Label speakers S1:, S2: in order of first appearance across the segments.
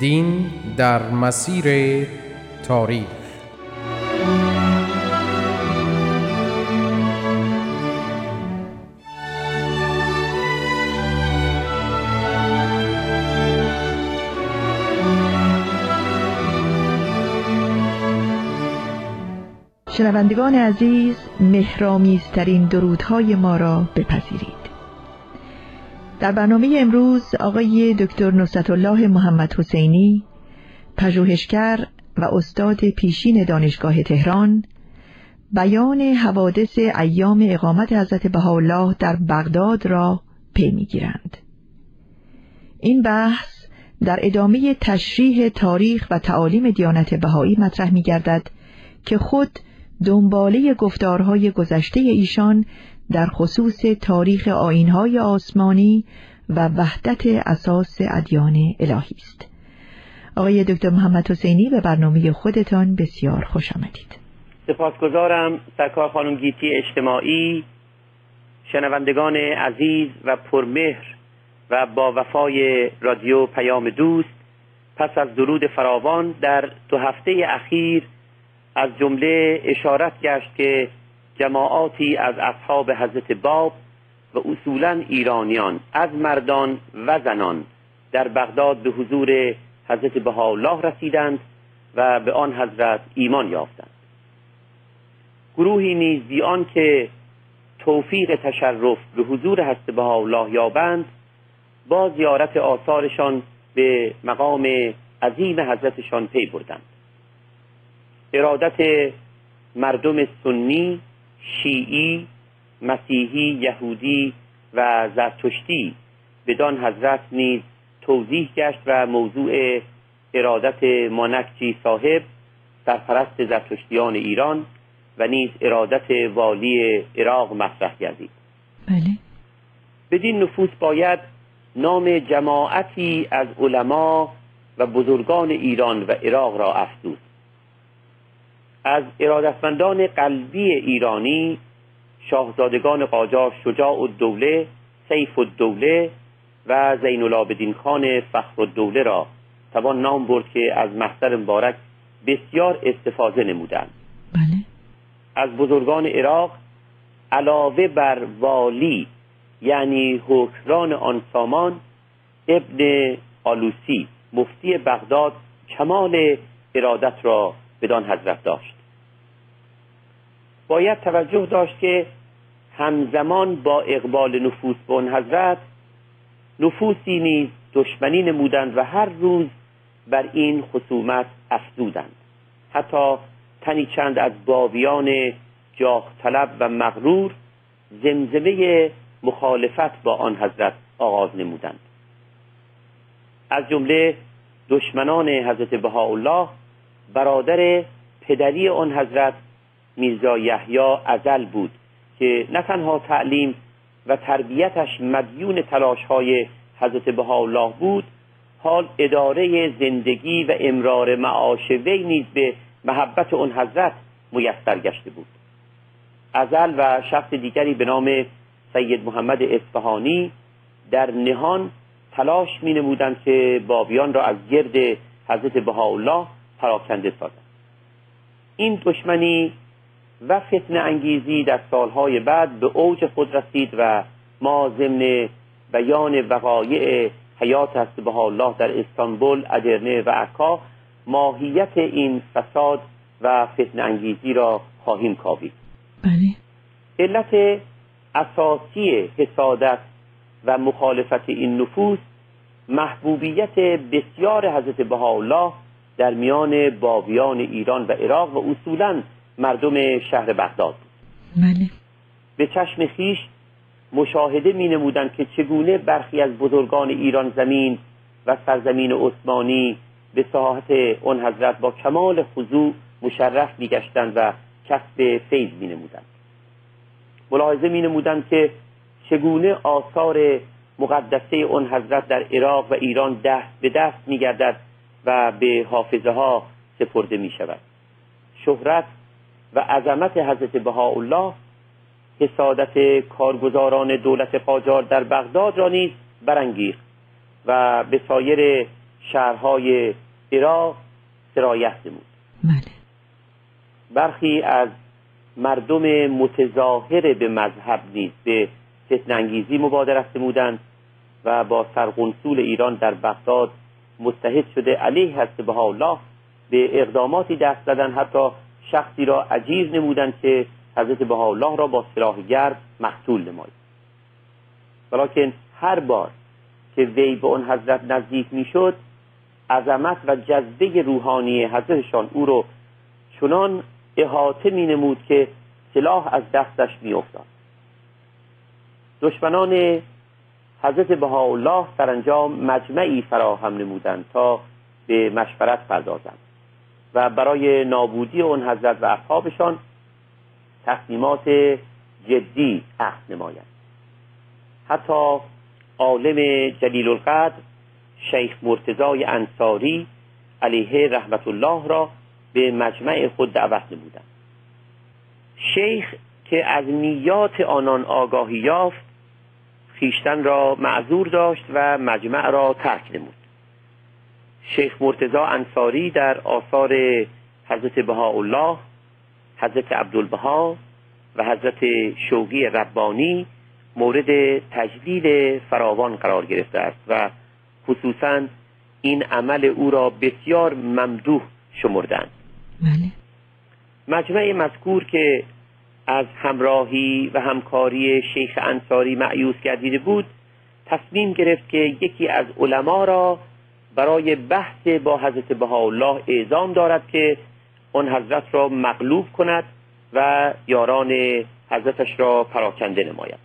S1: دین در مسیر تاریخ.
S2: شنوندگان عزیز مهرامیزترین درودهای ما را بپذیرید. در برنامه امروز آقای دکتر نصرت الله محمد حسینی پژوهشگر و استاد پیشین دانشگاه تهران بیان حوادث ایام اقامت حضرت بهاءالله در بغداد را پی می‌گیرند. این بحث در ادامه تشریح تاریخ و تعالیم دیانت بهایی مطرح می گردد که خود دنباله گفتارهای گذشته ایشان در خصوص تاریخ آینهای آسمانی و وحدت اساس ادیان الهی است. آقای دکتر محمد حسینی به برنامه خودتان بسیار خوش آمدید.
S3: سپاسگزارم سرکار خانم گیتی اجتماعی شنوندگان عزیز و پرمهر و با وفای رادیو پیام دوست پس از درود فراوان در دو هفته اخیر از جمله اشارت گشت که جماعاتی از اصحاب حضرت باب و اصولا ایرانیان از مردان و زنان در بغداد به حضور حضرت بهاءالله رسیدند و به آن حضرت ایمان یافتند. گروهی نیز بی که توفیق تشرف به حضور حضرت بهاءالله یابند با زیارت آثارشان به مقام عظیم حضرتشان پی بردند. ارادت مردم سنی شیعی مسیحی یهودی و زرتشتی بدان حضرت نیز توضیح گشت و موضوع ارادت مانکچی صاحب سرپرست زرتشتیان ایران و نیز ارادت والی عراق مطرح گردید.
S2: بله.
S3: بدین نفوس باید نام جماعتی از علما و بزرگان ایران و عراق را افزود. از ارادتمندان قلبی ایرانی شاهزادگان قاجار شجاع الدوله سیف الدوله و زین العابدین خان فخر الدوله را توان نام برد که از محضر مبارک بسیار استفاده نمودند
S2: بله.
S3: از بزرگان عراق علاوه بر والی یعنی حکران آن سامان ابن آلوسی مفتی بغداد کمال ارادت را بدان حضرت داشت باید توجه داشت که همزمان با اقبال نفوس به آن حضرت نفوسی نیز دشمنی نمودند و هر روز بر این خصومت افزودند. حتی تنی چند از بابیان جاه طلب و مغرور زمزمه مخالفت با آن حضرت آغاز نمودند. از جمله دشمنان حضرت بهاءالله برادر پدری آن حضرت میرزا یحیی ازل بود که نه تنها تعلیم و تربیتش مدیون تلاش های حضرت بهاءالله بود حال اداره زندگی و امرار معاش وی نیز به محبت اون حضرت میسر گشته بود. ازل و شخص دیگری به نام سید محمد اصفهانی در نهان تلاش می نمودند که بابیان را از گرد حضرت بهاءالله پراکنده سازند. این دشمنی و فتن انگیزی در سالهای بعد به اوج خود رسید و ما ضمن بیان وقایع حیات هست به الله در استانبول، ادرنه و عکا ماهیت این فساد و فتن انگیزی را خواهیم کاوید.
S2: بله.
S3: علت اساسی حسادت و مخالفت این نفوس محبوبیت بسیار حضرت بهاءالله در میان بابیان ایران و عراق و اصولا مردم شهر بغداد.
S2: بله.
S3: به چشم خیش مشاهده می نمودند که چگونه برخی از بزرگان ایران زمین و سرزمین عثمانی به ساحت اون حضرت با کمال خضوع مشرف میگشتند و کسب فیض می نمودند. ملاحظه می نمودند که چگونه آثار مقدسه اون حضرت در عراق و ایران دست به دست می گردد و به حافظه ها سپرده می شود. شهرت و عظمت حضرت بهاءالله حسادت کارگزاران دولت قاجار در بغداد را نیز برانگیخت و به سایر شهرهای عراق سرایت نمود
S2: بله.
S3: برخی از مردم متظاهر به مذهب نیز به فتنانگیزی مبادرت نمودند و با سرقنصول ایران در بغداد متحد شده علیه حضرت الله به اقداماتی دست زدن حتی شخصی را عجیز نمودند که حضرت الله را با سلاح گرد مقتول نماید ولیکن هر بار که وی به آن حضرت نزدیک می‌شد عظمت و جذبه روحانی حضرتشان او را چنان احاطه می نمود که سلاح از دستش می افتاد. دشمنان حضرت بهاءالله سرانجام مجمعی فراهم نمودند تا به مشورت پردازند و برای نابودی اون حضرت و اصحابشان تصمیمات جدی عهد نمایند. حتی عالم جلیل القدر شیخ مرتضای انصاری علیه رحمت الله را به مجمع خود دعوت نمودند. شیخ که از نیات آنان آگاهی یافت خیشتن را معذور داشت و مجمع را ترک نمود. شیخ مرتضا انصاری در آثار حضرت بهاءالله حضرت عبدالبها و حضرت شوقی ربانی مورد تجلیل فراوان قرار گرفته است و خصوصا این عمل او را بسیار ممدوح شمردند
S2: بله.
S3: مجمع مذکور که از همراهی و همکاری شیخ انصاری معیوس گردیده بود تصمیم گرفت که یکی از علما را برای بحث با حضرت بهاءالله اعزام دارد که آن حضرت را مغلوب کند و یاران حضرتش را پراکنده نماید.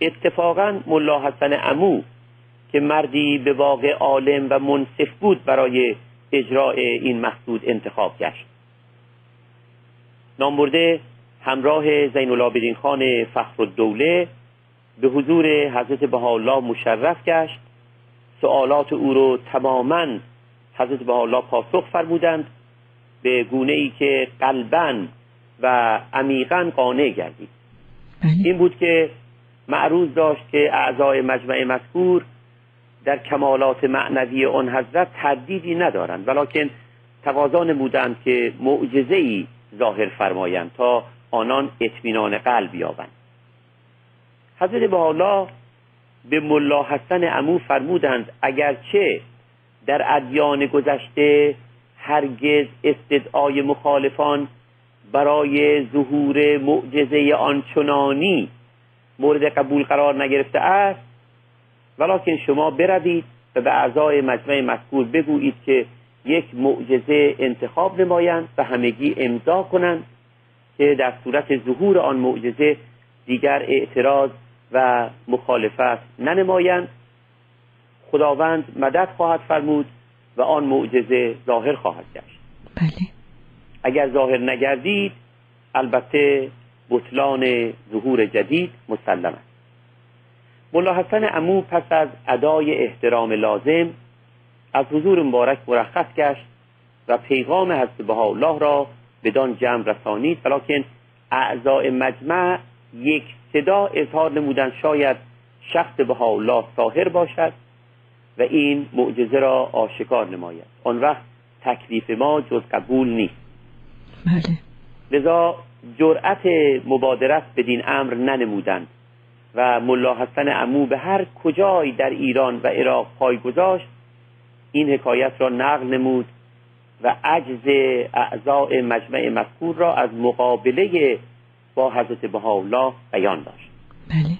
S3: اتفاقا ملا حسن امو که مردی به واقع عالم و منصف بود برای اجراع این مقصود انتخاب گشت. نامبرده همراه زین العابدین خان فخر الدوله به حضور حضرت بهاءالله مشرف گشت سوالات او رو تماما حضرت بهاءالله پاسخ فرمودند به گونه ای که قلبا و عمیقا قانع گردید
S2: بله.
S3: این بود که معروض داشت که اعضای مجمع مذکور در کمالات معنوی آن حضرت تردیدی ندارند ولیکن تقاضا نمودند که معجزه ای ظاهر فرمایند تا آنان اطمینان قلب یابند حضرت حالا به ملا حسن امو فرمودند اگرچه در ادیان گذشته هرگز استدعای مخالفان برای ظهور معجزه آنچنانی مورد قبول قرار نگرفته است ولیکن شما بروید و به اعضای مجمع مذکور بگویید که یک معجزه انتخاب نمایند و همگی امضا کنند که در صورت ظهور آن معجزه دیگر اعتراض و مخالفت ننمایند. خداوند مدد خواهد فرمود و آن معجزه ظاهر خواهد گشت.
S2: بله.
S3: اگر ظاهر نگردید البته بطلان ظهور جدید مسلم است. ملا حسن امو پس از ادای احترام لازم از حضور مبارک مرخص گشت و پیغام حضرت الله را بدان جمع رسانید ولیکن اعضای مجمع یک صدا اظهار نمودن شاید شخص الله ساهر باشد و این معجزه را آشکار نماید. آن وقت تکلیف ما جز قبول نیست.
S2: بله.
S3: لذا جرأت مبادرت بدین امر ننمودند و ملا حسن امو به هر کجای در ایران و عراق پای گذاشت این حکایت را نقل نمود و عجز اعضاء مجمع مذکور را از مقابله با حضرت بهاءالله بیان داشت.
S2: بله.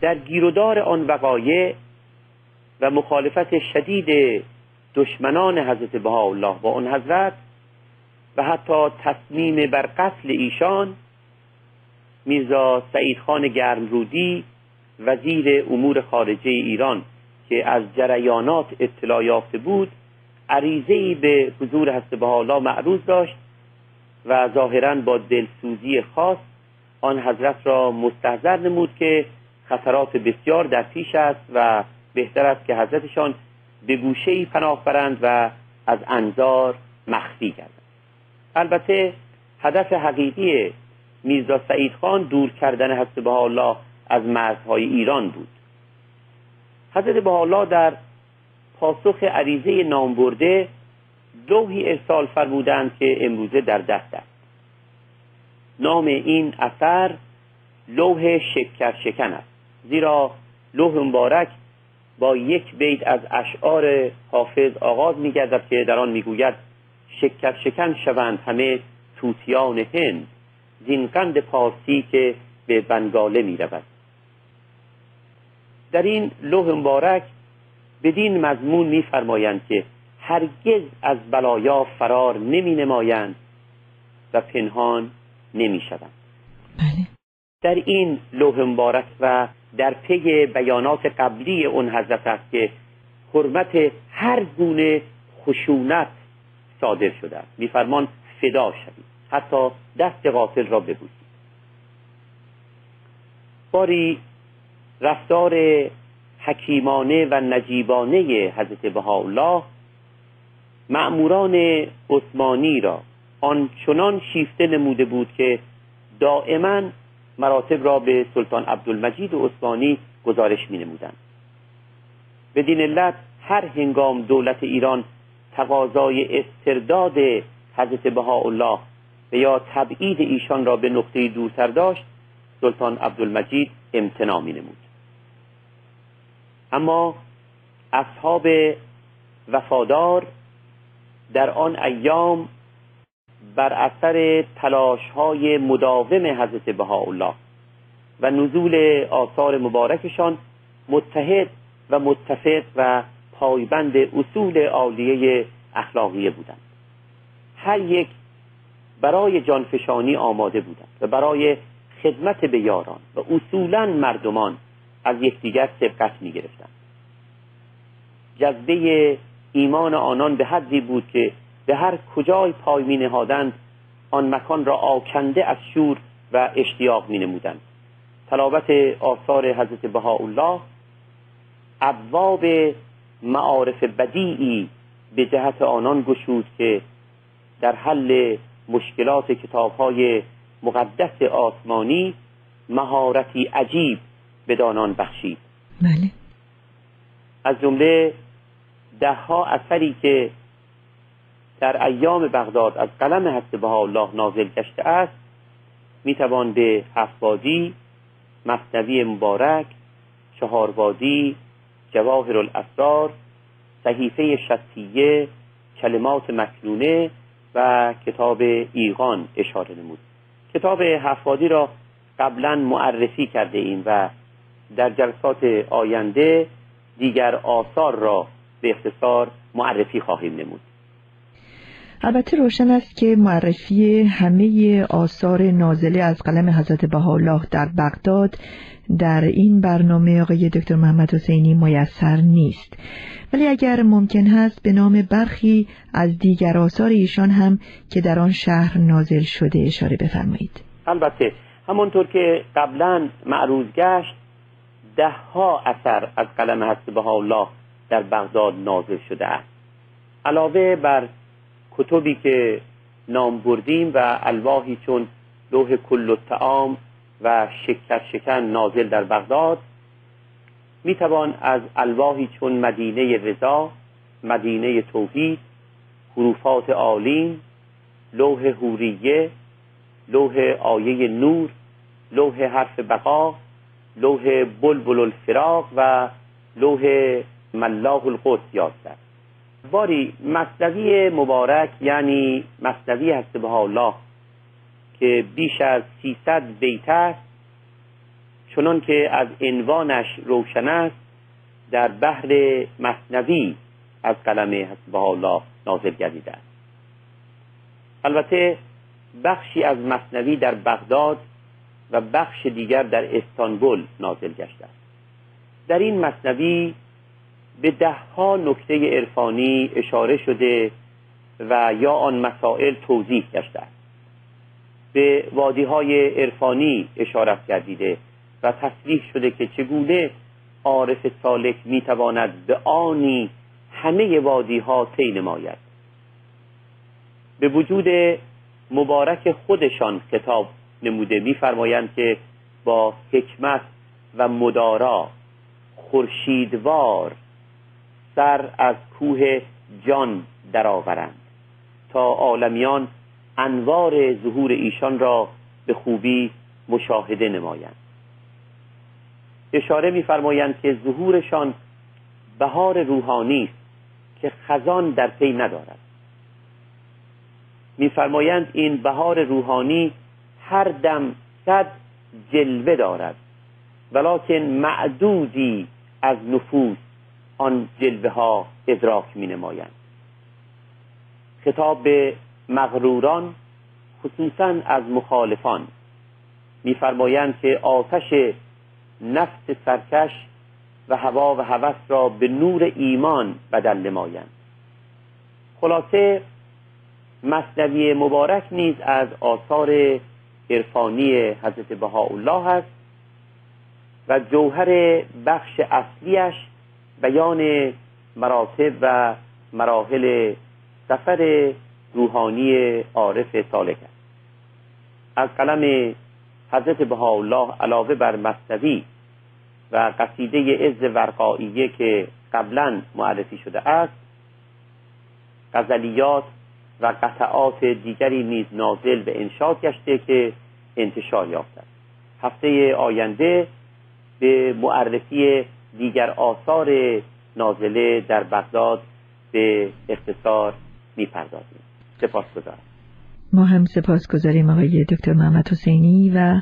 S3: در گیرودار آن وقایع و مخالفت شدید دشمنان حضرت بهاءالله با آن حضرت و حتی تصمیم بر قتل ایشان میرزا سعید خان گرمرودی وزیر امور خارجه ایران که از جریانات اطلاع یافته بود عریضه به حضور حضرت بهاءالله معروض داشت و ظاهرا با دلسوزی خاص آن حضرت را مستحضر نمود که خطرات بسیار در پیش است و بهتر است که حضرتشان به گوشه پناه برند و از انظار مخفی گردند. البته هدف حقیقی میرزا سعید خان دور کردن حضرت الله از مرزهای ایران بود. حضرت الله در پاسخ عریضه نامبرده لوحی ارسال فرمودند که امروزه در دست است. نام این اثر لوح شکر شکن است. زیرا لوح مبارک با یک بیت از اشعار حافظ آغاز میگردد که در آن می‌گوید شکر شکن شوند همه توتیان هند زین قند پارسی که به بنگاله می رود در این لوح مبارک بدین مضمون میفرمایند که هرگز از بلایا فرار نمی نمایند و پنهان نمی شوند.
S2: بله.
S3: در این لوح مبارک و در پی بیانات قبلی اون حضرت است که حرمت هر گونه خشونت صادر شده است. میفرمان فدا شوید. حتی دست قاتل را ببوسید. باری رفتار حکیمانه و نجیبانه حضرت بهاءالله معموران عثمانی را. آنچنان شیفته نموده بود که دائما مراتب را به سلطان عبدالمجید عثمانی گزارش می نمودند بدین علت هر هنگام دولت ایران تقاضای استرداد حضرت بهاءالله و یا تبعید ایشان را به نقطه دورتر داشت سلطان عبدالمجید امتناع می نمود اما اصحاب وفادار در آن ایام بر اثر تلاش های مداوم حضرت بهاءالله و نزول آثار مبارکشان متحد و متفق و پایبند اصول عالیه اخلاقیه بودند. هر یک برای جانفشانی آماده بودند و برای خدمت به یاران و اصولا مردمان از یکدیگر سبقت می گرفتند جذبه ایمان آنان به حدی بود که به هر کجای پای می نهادند آن مکان را آکنده از شور و اشتیاق می نمودند تلاوت آثار حضرت بهاءالله ابواب معارف بدیعی به جهت آنان گشود که در حل مشکلات کتابهای مقدس آسمانی مهارتی عجیب به دانان بخشید.
S2: بله.
S3: از جمله دهها اثری که در ایام بغداد از قلم حضرت الله نازل گشته است می‌توان به هفتوادی مصنوی مبارک چهاروادی جواهر الاسرار صحیفه شتیه کلمات مکنونه و کتاب ایقان اشاره نمود. کتاب هفوادی را قبلا معرفی کرده ایم و در جلسات آینده دیگر آثار را به اختصار معرفی خواهیم نمود.
S2: البته روشن است که معرفی همه آثار نازله از قلم حضرت بهاءالله در بغداد در این برنامه آقای دکتر محمد حسینی میسر نیست. ولی اگر ممکن هست به نام برخی از دیگر آثار ایشان هم که در آن شهر نازل شده اشاره بفرمایید.
S3: البته همانطور که قبلا معروض گشت ده ها اثر از قلم حضرت الله در بغداد نازل شده است. علاوه بر کتبی که نام بردیم و الواحی چون لوح کل الطعام و شکر شکن نازل در بغداد می‌توان از الواحی چون مدینه رضا مدینه توحید حروفات عالین لوح هوریه لوح آیه نور لوح حرف بقا لوح بلبل الفراق و لوح ملاح القدس یاد کرد. باری مصنوی مبارک یعنی مصنوی هست الله که بیش از 300 بیت است چنان که از عنوانش روشن است در بحر مصنوی از قلم حسبه الله نازل گردیده است. البته بخشی از مصنوی در بغداد و بخش دیگر در استانبول نازل گشته است. در این مصنوی به دهها نکته عرفانی اشاره شده و یا آن مسائل توضیح گشته است. به وادی های عرفانی اشارت گردیده و تصریح شده که چگونه عارف سالک می‌تواند به آنی همه وادی ها طی نماید. به وجود مبارک خودشان کتاب نموده میفرمایند که با حکمت و مدارا خورشیدوار سر از کوه جان درآورند تا عالمیان انوار ظهور ایشان را به خوبی مشاهده نمایند. اشاره میفرمایند که ظهورشان بهار روحانی است که خزان در پی ندارد. میفرمایند این بهار روحانی هر دم صد جلوه دارد ولکن معدودی از نفوس آن جلوه ها ادراک می نمایند خطاب به مغروران خصوصا از مخالفان میفرمایند که آتش نفس سرکش و هوا و هوس را به نور ایمان بدل نمایند. خلاصه مصنوی مبارک نیز از آثار عرفانی حضرت بهاءالله است و جوهر بخش اصلیش بیان مراتب و مراحل سفر روحانی عارف سالک است. از قلم حضرت بهاءالله علاوه بر مصنوی و قصیده عز ورقائیه که قبلا معرفی شده است غزلیات و قطعات دیگری نیز نازل به انشاء گشته که انتشار یافته است. هفته آینده به معرفی دیگر آثار نازله در بغداد به اختصار می‌پردازیم. سپاس گذارم
S2: ما هم سپاس گذاریم آقای دکتر محمد حسینی و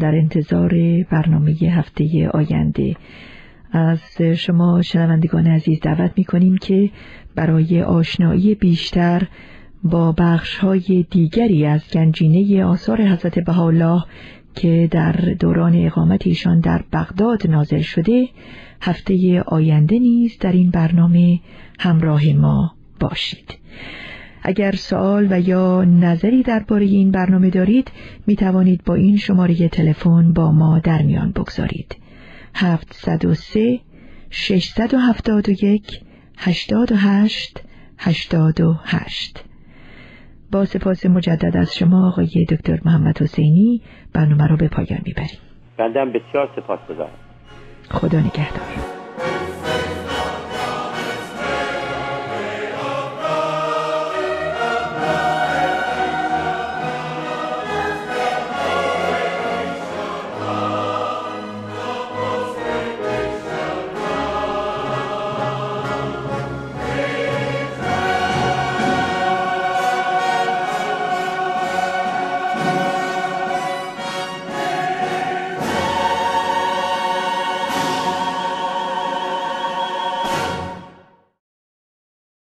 S2: در انتظار برنامه هفته آینده. از شما شنوندگان عزیز دعوت می کنیم که برای آشنایی بیشتر با بخش های دیگری از گنجینه آثار حضرت بهاءالله که در دوران اقامت ایشان در بغداد نازل شده هفته آینده نیز در این برنامه همراه ما باشید. اگر سوال و یا نظری درباره این برنامه دارید می توانید با این شماره تلفن با ما در میان بگذارید. 703 671 88 88 با سپاس مجدد از شما آقای دکتر محمد حسینی برنامه را به پایان می‌بریم.
S3: بندم بسیار سپاس گذارم
S2: خدا نگهدار.